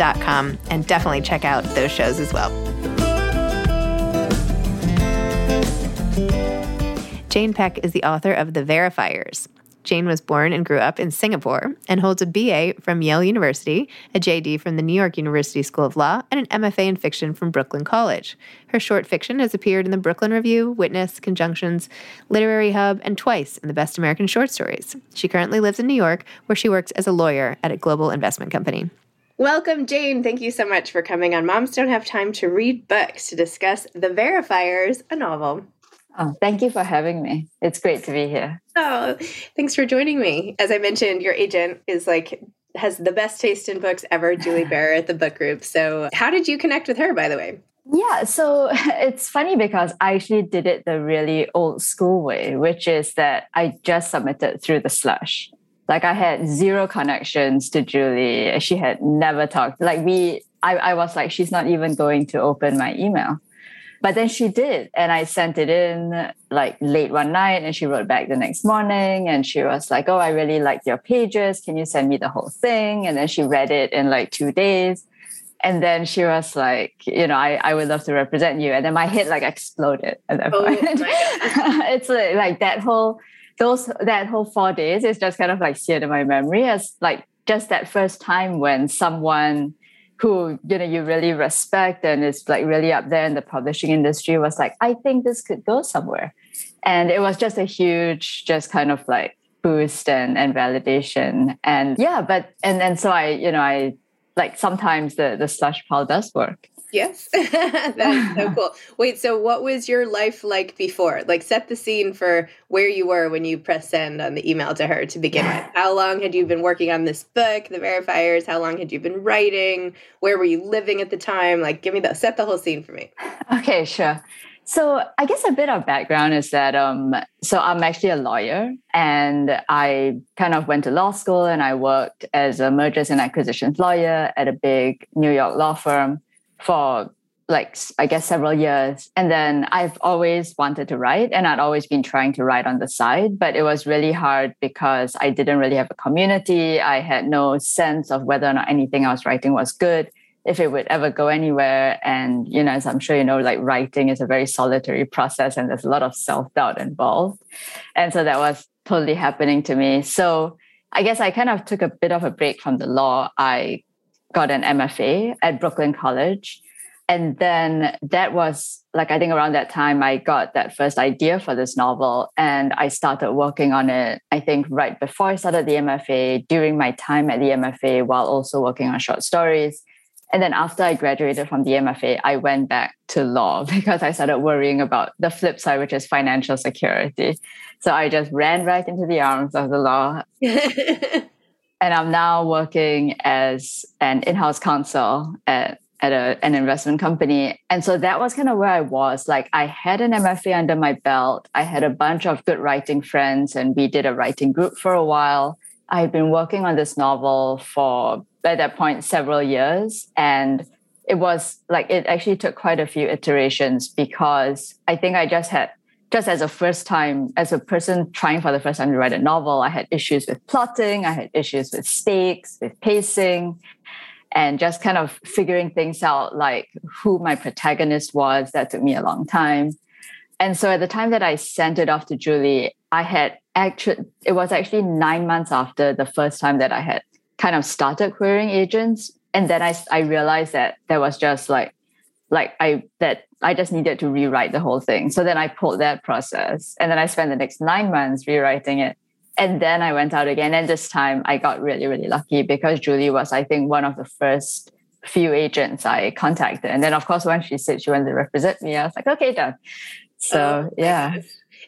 and definitely check out those shows as well. Jane Pek is the author of The Verifiers. Jane was born and grew up in Singapore and holds a BA from Yale University, a JD from the New York University School of Law, and an MFA in fiction from Brooklyn College. Her short fiction has appeared in the Brooklyn Review, Witness, Conjunctions, Literary Hub, and twice in the Best American Short Stories. She currently lives in New York, where she works as a lawyer at a global investment company. Welcome, Jane. Thank you so much for coming on Moms Don't Have Time to Read Books to discuss The Verifiers, a novel. Oh, thank you for having me. It's great to be here. Oh, thanks for joining me. As I mentioned, your agent is like has the best taste in books ever, Julie Barer at the book group. So, how did you connect with her, by the way? Yeah, so it's funny because I actually did it the really old school way, which is that I just submitted through the slush. Like I had zero connections to Julie. She had never talked. Like we, I, I was like, she's not even going to open my email. But then she did. And I sent it in like late one night and she wrote back the next morning and she was like, Oh, I really liked your pages. Can you send me the whole thing? And then she read it in like two days. And then she was like, you know, I, I would love to represent you. And then my head like exploded at that oh, point. it's like, like that whole those that whole four days is just kind of like seared in my memory as like just that first time when someone who you know you really respect and is like really up there in the publishing industry was like i think this could go somewhere. And it was just a huge just kind of like boost and, and validation. And yeah but and and so i you know i like sometimes the the slush pile does work Yes. That's so cool. Wait, so what was your life like before? Like set the scene for where you were when you pressed send on the email to her to begin with. How long had you been working on this book, The Verifiers? How long had you been writing? Where were you living at the time? Like give me the set the whole scene for me. Okay, sure. So I guess a bit of background is that um, so I'm actually a lawyer and I kind of went to law school and I worked as a mergers and acquisitions lawyer at a big New York law firm for like I guess several years. And then I've always wanted to write and I'd always been trying to write on the side, but it was really hard because I didn't really have a community. I had no sense of whether or not anything I was writing was good. if it would ever go anywhere. And, you know, as I'm sure you know, like writing is a very solitary process and there's a lot of self doubt involved. And so that was totally happening to me. So I guess I kind of took a bit of a break from the law. I got an MFA at Brooklyn College. And then that was like, I think around that time, I got that first idea for this novel and I started working on it. I think right before I started the MFA, during my time at the MFA, while also working on short stories. And then after I graduated from the MFA, I went back to law because I started worrying about the flip side, which is financial security. So I just ran right into the arms of the law. and I'm now working as an in house counsel at, at a, an investment company. And so that was kind of where I was. Like, I had an MFA under my belt, I had a bunch of good writing friends, and we did a writing group for a while. I've been working on this novel for at that point several years and it was like it actually took quite a few iterations because i think i just had just as a first time as a person trying for the first time to write a novel i had issues with plotting i had issues with stakes with pacing and just kind of figuring things out like who my protagonist was. That took me a long time. And so at the time that i sent it off to julie i had actually it was actually nine months after the first time that i had kind of started querying agents. And then I, I realized that there was just like like i that i just needed to rewrite the whole thing. So then i pulled that process and then i spent the next nine months rewriting it. And then i went out again and this time i got really really lucky because julie was i think one of the first few agents i contacted. And then of course when she said she wanted to represent me i was like okay done. So oh, yeah.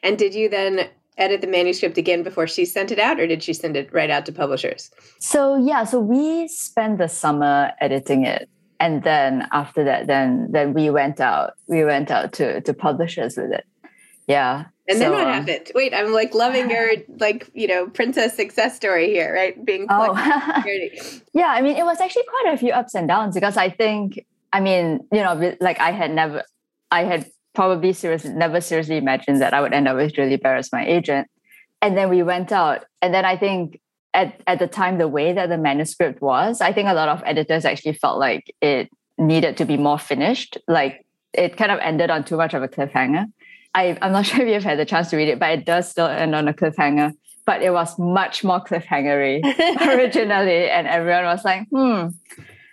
and did you then edit the manuscript again before she sent it out, or did she send it right out to publishers? So yeah, so we spent the summer editing it, and then after that, then then we went out. We went out to to publishers with it. Yeah. And so, then what um, happened? Wait, I'm like loving your like you know princess success story here, right? Being oh yeah. I mean, it was actually quite a few ups and downs because I think I mean you know like I had never I had probably seriously never seriously imagined that I would end up with Julie Barer as my agent. And then we went out. And then I think at, at the time, the way that the manuscript was, I think a lot of editors actually felt like it needed to be more finished. Like it kind of ended on too much of a cliffhanger. I, I'm not sure if you've had the chance to read it, but it does still end on a cliffhanger. But it was much more cliffhangery originally. And everyone was like, hmm,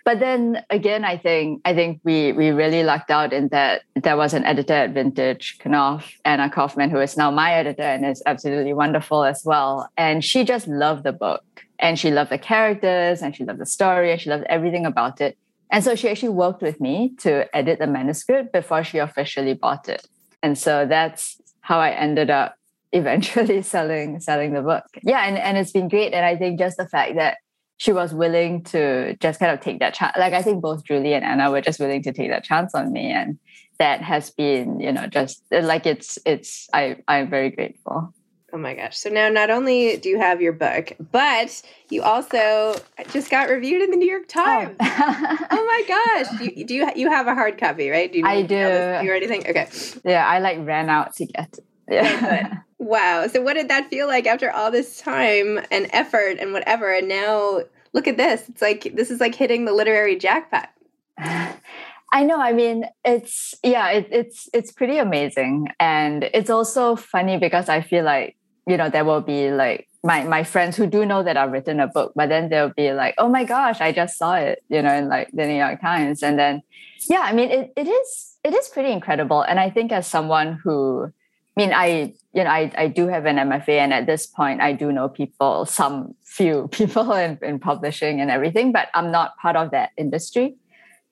but then again, I think I think we we really lucked out in that there was an editor at Vintage, Knopf, Anna Kaufman, who is now my editor and is absolutely wonderful as well. And she just loved the book and she loved the characters and she loved the story and she loved everything about it. And so she actually worked with me to edit the manuscript before she officially bought it. And so that's how I ended up eventually selling selling the book. Yeah, and, and it's been great. And I think just the fact that she was willing to just kind of take that chance. Like I think both Julie and Anna were just willing to take that chance on me, and that has been, you know, just like it's it's I I'm very grateful. Oh my gosh! So now not only do you have your book, but you also just got reviewed in the New York oh. Times. Oh, oh my gosh! Do you, do you you have a hard copy, right? Do you I do. You or anything? Okay. Yeah, I like ran out to get it. Yeah. Wow. So what did that feel like after all this time and effort and whatever? And now look at this. It's like this is like hitting the literary jackpot. I know. I mean, it's yeah, it, it's it's pretty amazing, and it's also funny because I feel like you know there will be like my my friends who do know that I've written a book, but then they'll be like, "Oh my gosh, I just saw it," you know, in like the New York Times, and then yeah, I mean, it it is it is pretty incredible, and I think as someone who mean, I you know I, I do have an MFA, and at this point, I do know people, some few people in, in publishing and everything, but I'm not part of that industry,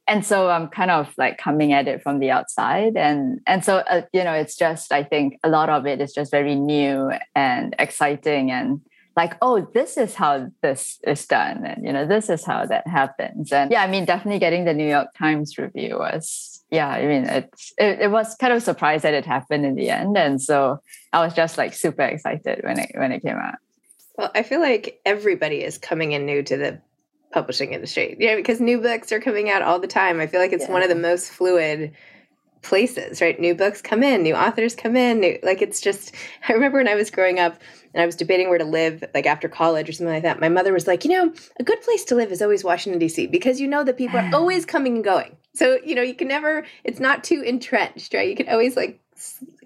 and so I'm kind of like coming at it from the outside, and and so uh, you know, it's just I think a lot of it is just very new and exciting, and like oh, this is how this is done, and you know, this is how that happens, and yeah, I mean, definitely getting the New York Times review was yeah, I mean, it's it, it was kind of surprised that it happened in the end, and so I was just like super excited when it when it came out. Well, I feel like everybody is coming in new to the publishing industry, yeah, because new books are coming out all the time. I feel like it's yeah. one of the most fluid places, right? New books come in, new authors come in. New, like it's just, I remember when I was growing up and I was debating where to live, like after college or something like that. My mother was like, you know, a good place to live is always Washington, D.C., because you know that people are always coming and going. So, you know, you can never, it's not too entrenched, right? You can always like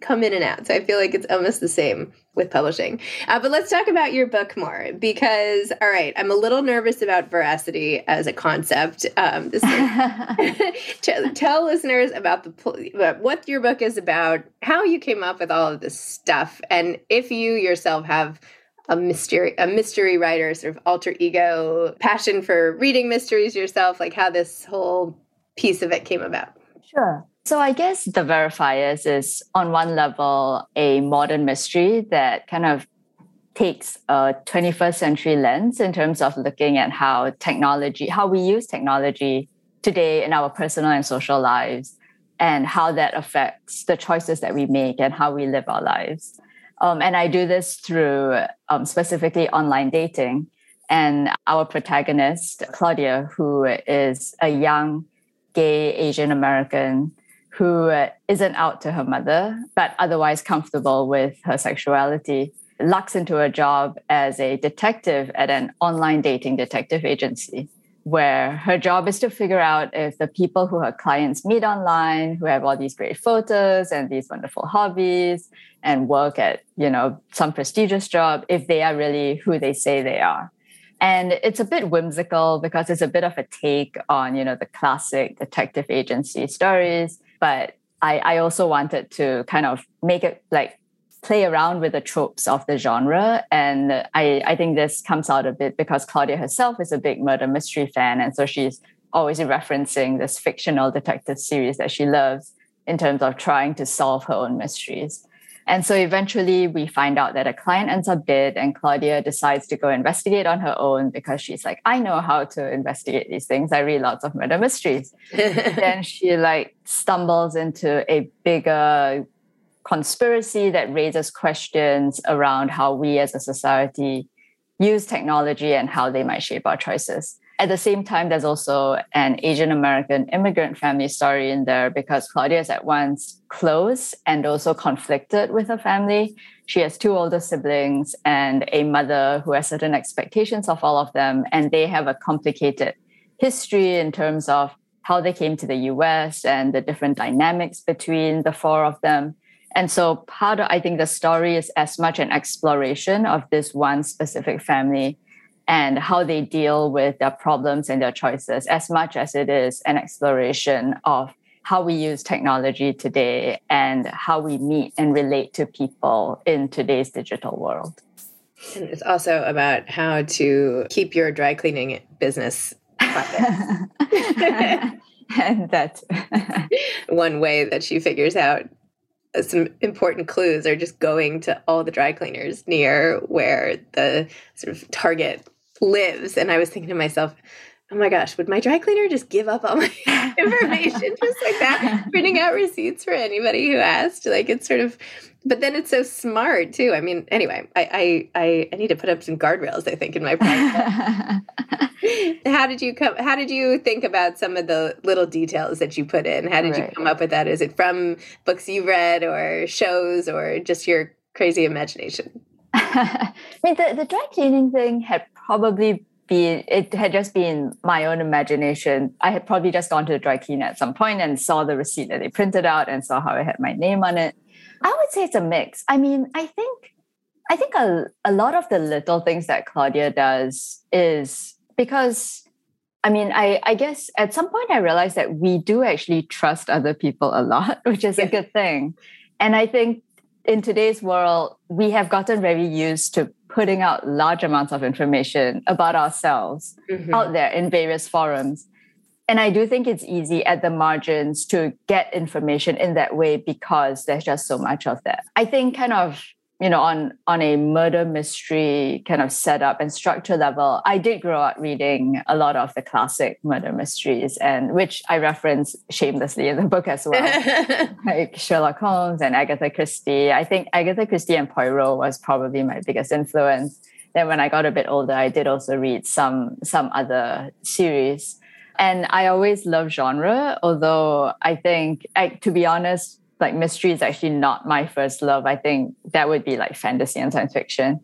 come in and out. So I feel like it's almost the same with publishing. Uh, but let's talk about your book more because, all right, I'm a little nervous about veracity as a concept. Um, this tell, tell listeners about the about what your book is about, how you came up with all of this stuff, and if you yourself have a mystery a mystery writer sort of alter ego passion for reading mysteries yourself like how this whole piece of it came about sure so I guess the verifiers is on one level a modern mystery that kind of takes a 21st century lens in terms of looking at how technology, how we use technology today in our personal and social lives, and how that affects the choices that we make and how we live our lives. Um, and I do this through um, specifically online dating. And our protagonist, Claudia, who is a young gay Asian American who uh, not out to her mother, but otherwise comfortable with her sexuality, lucks into a job as a detective at an online dating detective agency, where her job is to figure out if the people who her clients meet online, who have all these great photos and these wonderful hobbies and work at, you know, some prestigious job, if they are really who they say they are. And it's a bit whimsical because it's a bit of a take on, you know, the classic detective agency stories but I, I also wanted to kind of make it like play around with the tropes of the genre. And I, I think this comes out a bit because Claudia herself is a big murder mystery fan. And so she's always referencing this fictional detective series that she loves in terms of trying to solve her own mysteries. And so eventually we find out that a client ends up dead and Claudia decides to go investigate on her own because she's like, I know how to investigate these things. I read lots of murder mysteries. then she like stumbles into a bigger conspiracy that raises questions around how we as a society use technology and how they might shape our choices. At the same time, there's also an Asian American immigrant family story in there because Claudia is at once close and also conflicted with her family. She has two older siblings and a mother who has certain expectations of all of them, and they have a complicated history in terms of how they came to the US and the different dynamics between the four of them. And so, part of I think the story is as much an exploration of this one specific family and how they deal with their problems and their choices as much as it is an exploration of how we use technology today and how we meet and relate to people in today's digital world. And it's also about how to keep your dry cleaning business and that's one way that she figures out some important clues are just going to all the dry cleaners near where the sort of target lives. And I was thinking to myself, oh my gosh, would my dry cleaner just give up all my information just like that? Printing out receipts for anybody who asked. Like it's sort of but then it's so smart too. I mean, anyway, I I I, need to put up some guardrails, I think, in my practice. how did you come how did you think about some of the little details that you put in? How did right. you come up with that? Is it from books you read or shows or just your crazy imagination? I mean, the, the dry cleaning thing had probably been, it had just been my own imagination. I had probably just gone to the dry cleaner at some point and saw the receipt that they printed out and saw how it had my name on it. I would say it's a mix. I mean, I think I think a, a lot of the little things that Claudia does is because I mean, I, I guess at some point I realized that we do actually trust other people a lot, which is yeah. a good thing. And I think in today's world, we have gotten very used to putting out large amounts of information about ourselves mm-hmm. out there in various forums. And I do think it's easy at the margins to get information in that way because there's just so much of that. I think kind of you know on on a murder mystery kind of setup and structure level i did grow up reading a lot of the classic murder mysteries and which i reference shamelessly in the book as well. Like sherlock holmes and agatha christie. I think agatha christie and poirot was probably my biggest influence. Then when i got a bit older i did also read some some other series. And I always love genre, although I think, I, to be honest, like mystery is actually not my first love. I think that would be like fantasy and science fiction.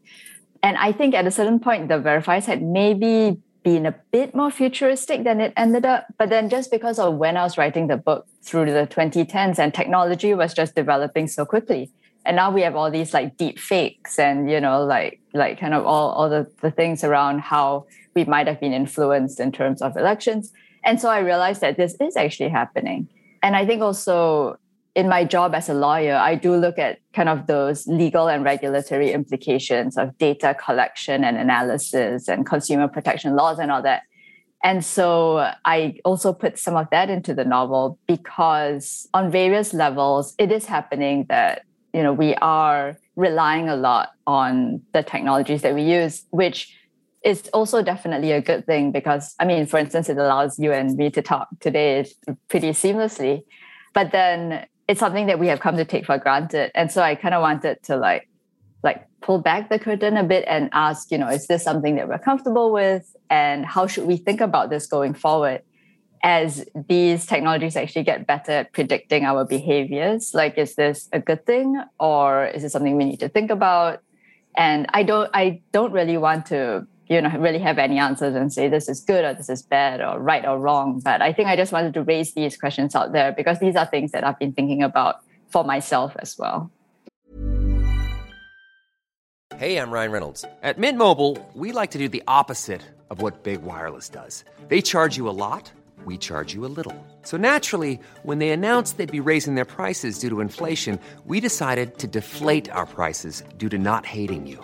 And I think at a certain point, the verifiers had maybe been a bit more futuristic than it ended up. But then just because of when I was writing the book through the 2010s and technology was just developing so quickly. And now we have all these like deep fakes and, you know, like like kind of all, all the, the things around how we might have been influenced in terms of elections. And so I realized that this is actually happening. And I think also in my job as a lawyer, I do look at kind of those legal and regulatory implications of data collection and analysis and consumer protection laws and all that. And so I also put some of that into the novel because on various levels, it is happening that, you know, we are relying a lot on the technologies that we use, which is also definitely a good thing because, I mean, for instance, it allows you and me to talk today pretty seamlessly. But then it's something that we have come to take for granted. And so I kind of wanted to like like pull back the curtain a bit and ask, you know, is this something that we're comfortable with? And how should we think about this going forward as these technologies actually get better at predicting our behaviors? Like, is this a good thing or is it something we need to think about? And I don't I don't really want to you know really have any answers and say this is good or this is bad or right or wrong. But i think i just wanted to raise these questions out there because these are things that i've been thinking about for myself as well. Hey i'm ryan reynolds. At mint mobile we like to do the opposite of what big wireless does. They charge you a lot we charge you a little. So naturally when they announced they'd be raising their prices due to inflation we decided to deflate our prices due to not hating you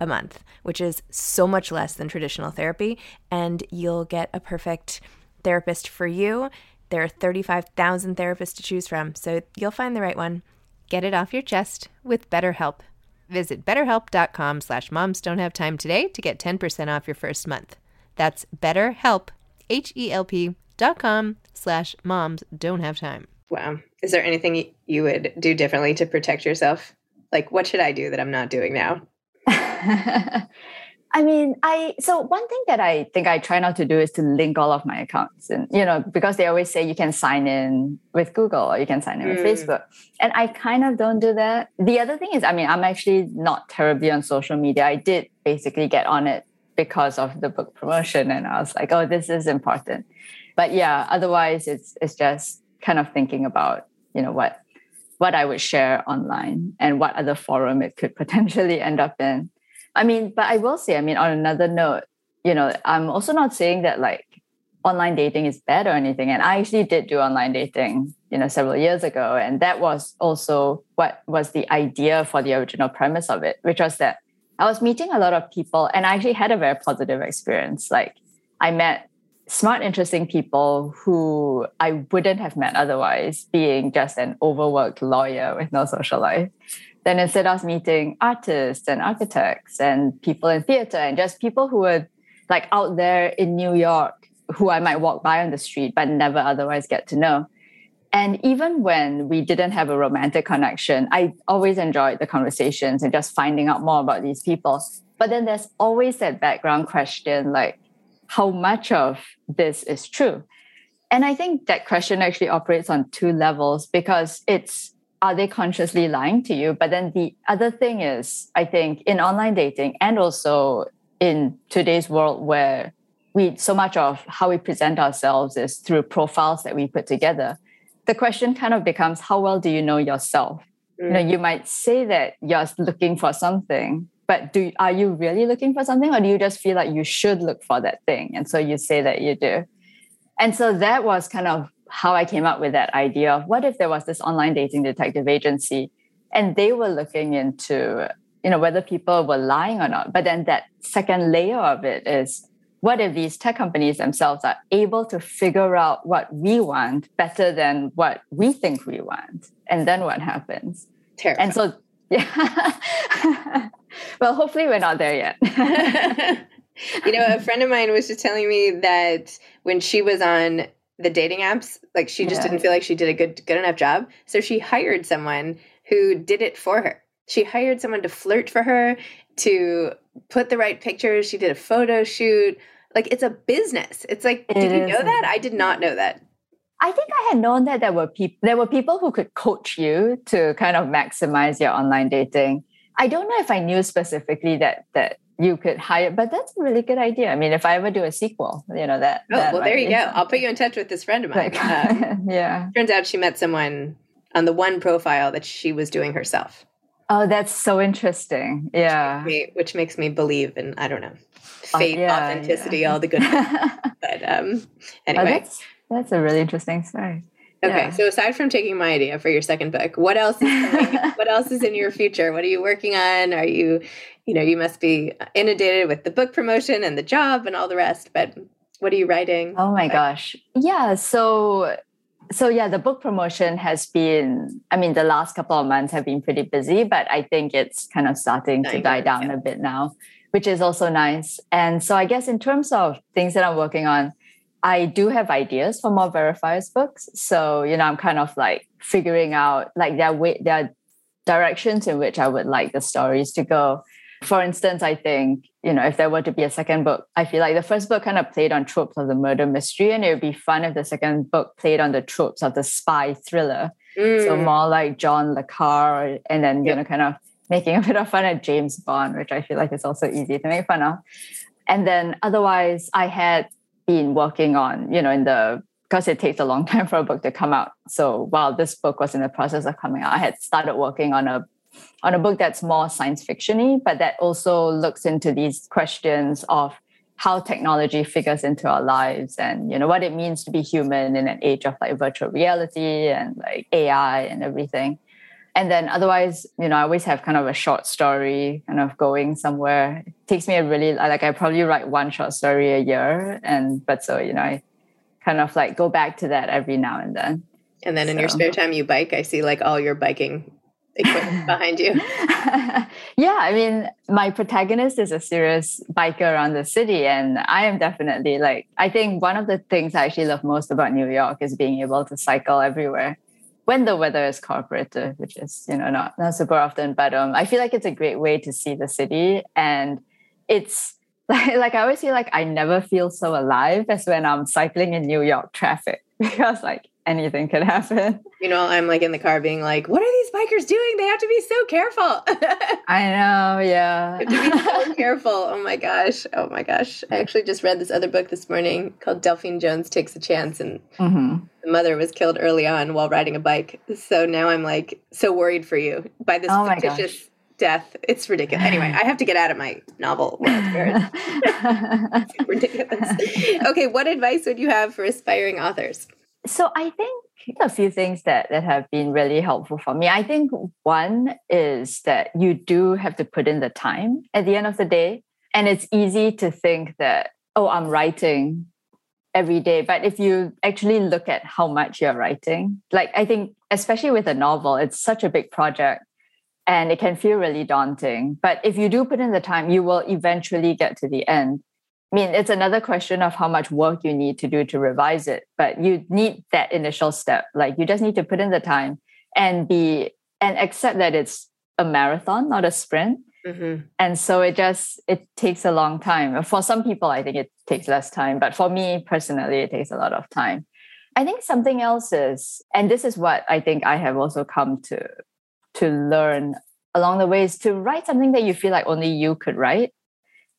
a month, which is so much less than traditional therapy. And you'll get a perfect therapist for you. There are 35,000 therapists to choose from, so you'll find the right one. Get it off your chest with BetterHelp. Visit betterhelp.com slash moms don't have time today to get 10% off your first month. That's betterhelp, H-E-L-P dot com slash moms don't have time. Wow. Is there anything you would do differently to protect yourself? Like, what should I do that I'm not doing now? I mean, I so one thing that I think I try not to do is to link all of my accounts, and you know, because they always say you can sign in with Google or you can sign in mm. with Facebook, and I kind of don't do that. The other thing is, I mean, I'm actually not terribly on social media. I did basically get on it because of the book promotion, and I was like, oh, this is important. But yeah, otherwise, it's it's just kind of thinking about you know what what I would share online and what other forum it could potentially end up in. I mean, but I will say, I mean, on another note, you know, I'm also not saying that like online dating is bad or anything. And I actually did do online dating, you know, several years ago. And that was also what was the idea for the original premise of it, which was that I was meeting a lot of people and I actually had a very positive experience. Like I met smart, interesting people who I wouldn't have met otherwise, being just an overworked lawyer with no social life. Then instead, was meeting artists and architects and people in theater and just people who were like out there in New York who I might walk by on the street but never otherwise get to know. And even when we didn't have a romantic connection, I always enjoyed the conversations and just finding out more about these people. But then there's always that background question like, how much of this is true? And I think that question actually operates on two levels because it's are they consciously lying to you? But then the other thing is, I think in online dating and also in today's world where we so much of how we present ourselves is through profiles that we put together the question kind of becomes how well do you know yourself mm. you know you might say that you're looking for something but do are you really looking for something or do you just feel like you should look for that thing and so you say that you do and so that was kind of how i came up with that idea of what if there was this online dating detective agency and they were looking into you know whether people were lying or not but then that second layer of it is what if these tech companies themselves are able to figure out what we want better than what we think we want? And then what happens? Terrifying. And so, yeah. well, hopefully we're not there yet. you know, a friend of mine was just telling me that when she was on the dating apps, like she just yeah. didn't feel like she did a good good enough job. So she hired someone who did it for her. She hired someone to flirt for her, to put the right pictures. She did a photo shoot, like it's a business. It's like, it did you know that? I did not know that. I think I had known that there were people there were people who could coach you to kind of maximize your online dating. I don't know if I knew specifically that that you could hire, but that's a really good idea. I mean, if I ever do a sequel, you know that. Oh that well, there you go. I'll put you in touch with this friend of mine. Like, um, yeah. Turns out she met someone on the one profile that she was doing herself. Oh, that's so interesting. Yeah. Which makes me, which makes me believe in I don't know faith, yeah, authenticity, yeah. all the good. but um, oh, anyway, oh, that's, that's a really interesting story. Okay, yeah. so aside from taking my idea for your second book, what else is what else is in your future? What are you working on? Are you, you know, you must be inundated with the book promotion and the job and all the rest. But what are you writing? Oh my gosh, yeah. So, so yeah, the book promotion has been. I mean, the last couple of months have been pretty busy, but I think it's kind of starting to die down yeah. a bit now which is also nice. And so I guess in terms of things that I'm working on, I do have ideas for more verifiers books. So, you know, I'm kind of like figuring out like there way there are directions in which I would like the stories to go. For instance, I think, you know, if there were to be a second book, I feel like the first book kind of played on tropes of the murder mystery, and it would be fun if the second book played on the tropes of the spy thriller. Mm. So more like John Le Carre, and then, you know, kind of making a bit of fun at James Bond, which I feel like is also easy to make fun of. And then otherwise, I had been working on, you know, in the because it takes a long time for a book to come out. So while this book was in the process of coming out, I had started working on a on a book that's more science fictiony, but that also looks into these questions of how technology figures into our lives and you know what it means to be human in an age of like virtual reality and like AI and everything and then otherwise you know i always have kind of a short story kind of going somewhere. It takes me a really like i probably write one short story a year and but so you know i kind of like go back to that every now and then. And then in your spare time you bike. I see like all your biking equipment behind you. Yeah i mean my protagonist is a serious biker around the city and i am definitely like i think one of the things i actually love most about new york is being able to cycle everywhere when the weather is cooperative, which is you know not not super often, but um, I feel like it's a great way to see the city, and it's like like I always feel like I never feel so alive as when I'm cycling in New York traffic because like anything could happen. You know, I'm like in the car being like, what are these bikers doing? They have to be so careful. I know, yeah. Have to be so careful. Oh my gosh. Oh my gosh. I actually just read this other book this morning called Delphine Jones Takes a Chance and mm-hmm. the mother was killed early on while riding a bike. So now I'm like so worried for you by this oh fictitious death. It's ridiculous. Anyway, I have to get out of my novel world. ridiculous. Okay, what advice would you have for aspiring authors? So I think a few things that, that have been really helpful for me. I think one is that you do have to put in the time at the end of the day. And it's easy to think that, oh, I'm writing every day. But if you actually look at how much you're writing, like I think, especially with a novel, it's such a big project and it can feel really daunting. But if you do put in the time, you will eventually get to the end. I mean, it's another question of how much work you need to do to revise it, but you need that initial step. Like you just need to put in the time and be and accept that it's a marathon, not a sprint. Mm-hmm. And so it just it takes a long time. For some people, I think it takes less time, but for me personally, it takes a lot of time. I think something else is, and this is what I think I have also come to to learn along the way is to write something that you feel like only you could write.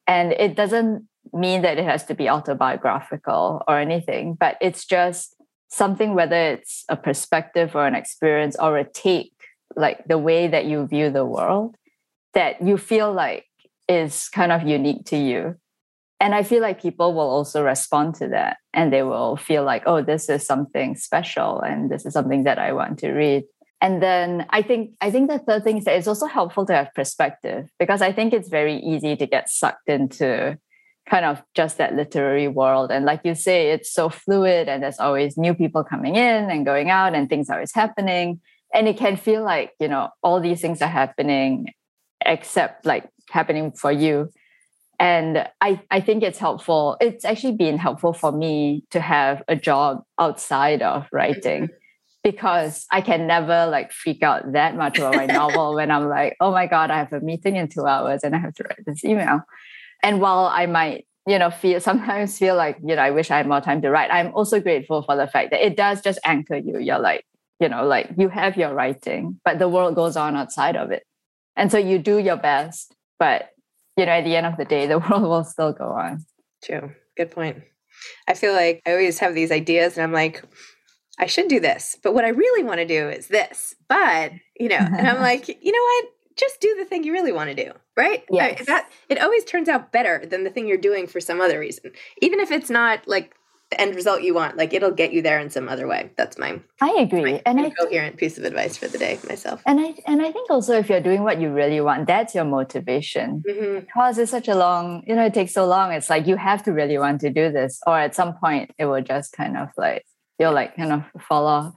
And it doesn't mean that it has to be autobiographical or anything, but it's just something, whether it's a perspective or an experience or a take, like the way that you view the world, that you feel like is kind of unique to you. And I feel like people will also respond to that and they will feel like, oh, this is something special and this is something that I want to read and then i think i think the third thing is that it's also helpful to have perspective because i think it's very easy to get sucked into kind of just that literary world. And like you say it's so fluid and there's always new people coming in and going out and things are always happening. And it can feel like you know all these things are happening except like happening for you. And I, I think it's helpful. It's actually been helpful for me to have a job outside of writing because I can never like freak out that much about my novel when I'm like, oh my God, I have a meeting in two hours and I have to write this email. And while I might, you know, feel sometimes feel like, you know, I wish I had more time to write, I'm also grateful for the fact that it does just anchor you. You're like, you know, like you have your writing, but the world goes on outside of it. And so you do your best, but you know, at the end of the day, the world will still go on. True. Good point. I feel like I always have these ideas and I'm like, I should do this, but what I really want to do is this. But, you know, and I'm like, you know what? Just do the thing you really want to do, right? Yeah. that it always turns out better than the thing you're doing for some other reason. Even if it's not like the end result you want, like it'll get you there in some other way. That's my I agree. My and I coherent piece of advice for the day myself. And I and I think also if you're doing what you really want, that's your motivation. Mm-hmm. Because it's such a long, you know, it takes so long. It's like you have to really want to do this, or at some point it will just kind of like you'll like kind of fall off.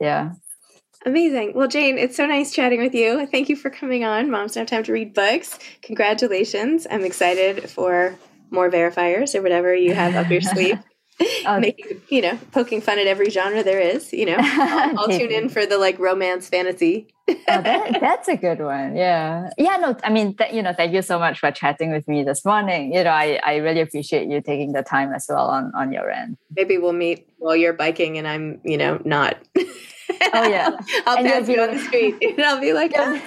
Yeah. Amazing. Well, Jane, it's so nice chatting with you. Thank you for coming on. Moms don't have time to read books. Congratulations. I'm excited for more verifiers or whatever you have up your sleeve. Uh, oh, Making, you know, poking fun at every genre there is. You know, I'll, I'll tune in for the like romance fantasy. oh, that, that's a good one. Yeah, yeah. No, I mean, th- you know, thank you so much for chatting with me this morning. You know, I I really appreciate you taking the time as well on on your end. Maybe we'll meet while you're biking and I'm, you know, not. oh yeah, I'll and pass you on the street and I'll be like, oh,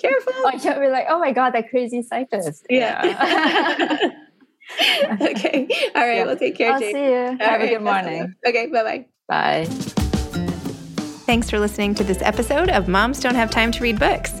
careful. Oh, you'll be like, oh my god, that crazy cyclist. yeah. yeah. okay. All right. Yeah. Well, take care, I'll Jane. see you. All Have right. a good morning. Okay. Bye-bye. Bye. Thanks for listening to this episode of Moms Don't Have Time to Read Books.